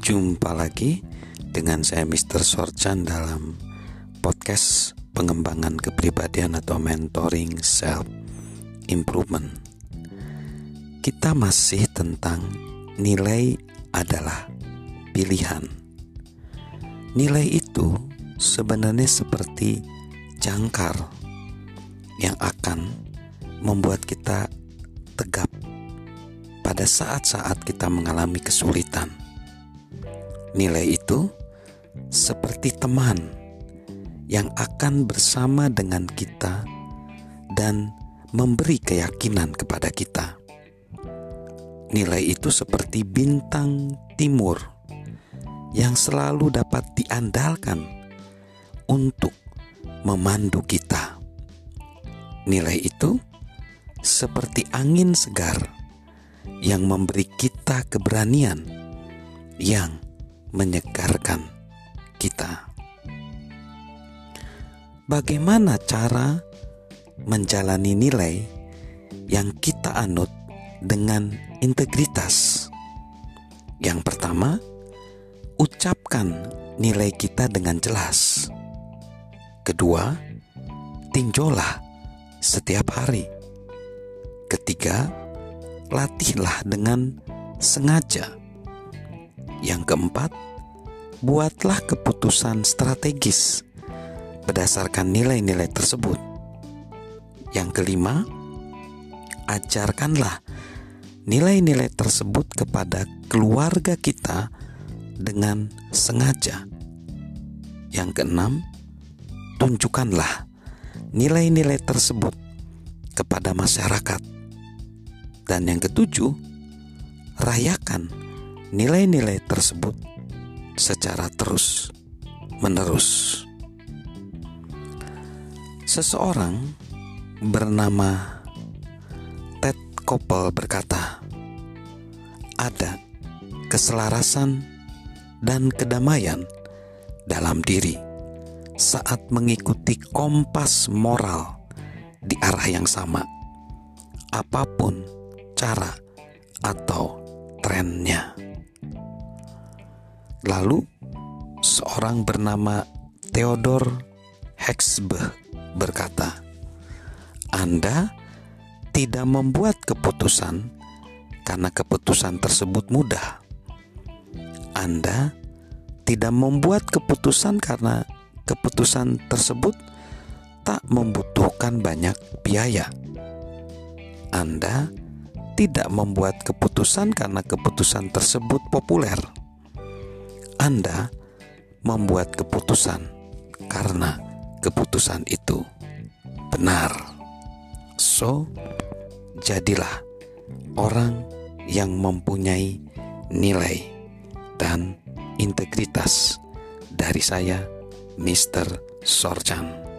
Jumpa lagi dengan saya Mr. Sorchan dalam podcast pengembangan kepribadian atau mentoring self improvement. Kita masih tentang nilai adalah pilihan. Nilai itu sebenarnya seperti jangkar yang akan membuat kita tegap pada saat-saat kita mengalami kesulitan Nilai itu seperti teman yang akan bersama dengan kita dan memberi keyakinan kepada kita. Nilai itu seperti bintang timur yang selalu dapat diandalkan untuk memandu kita. Nilai itu seperti angin segar yang memberi kita keberanian yang menyegarkan kita. Bagaimana cara menjalani nilai yang kita anut dengan integritas? Yang pertama, ucapkan nilai kita dengan jelas. Kedua, tinjaulah setiap hari. Ketiga, latihlah dengan sengaja yang keempat, buatlah keputusan strategis berdasarkan nilai-nilai tersebut. Yang kelima, ajarkanlah nilai-nilai tersebut kepada keluarga kita dengan sengaja. Yang keenam, tunjukkanlah nilai-nilai tersebut kepada masyarakat. Dan yang ketujuh, rayakan nilai-nilai tersebut secara terus menerus. Seseorang bernama Ted Koppel berkata, "Ada keselarasan dan kedamaian dalam diri saat mengikuti kompas moral di arah yang sama, apa pun cara atau trennya." Lalu, seorang bernama Theodor Hexbe berkata, "Anda tidak membuat keputusan karena keputusan tersebut mudah. Anda tidak membuat keputusan karena keputusan tersebut tak membutuhkan banyak biaya. Anda tidak membuat keputusan karena keputusan tersebut populer." Anda membuat keputusan karena keputusan itu benar. So, jadilah orang yang mempunyai nilai dan integritas dari saya, Mr. Sorjan.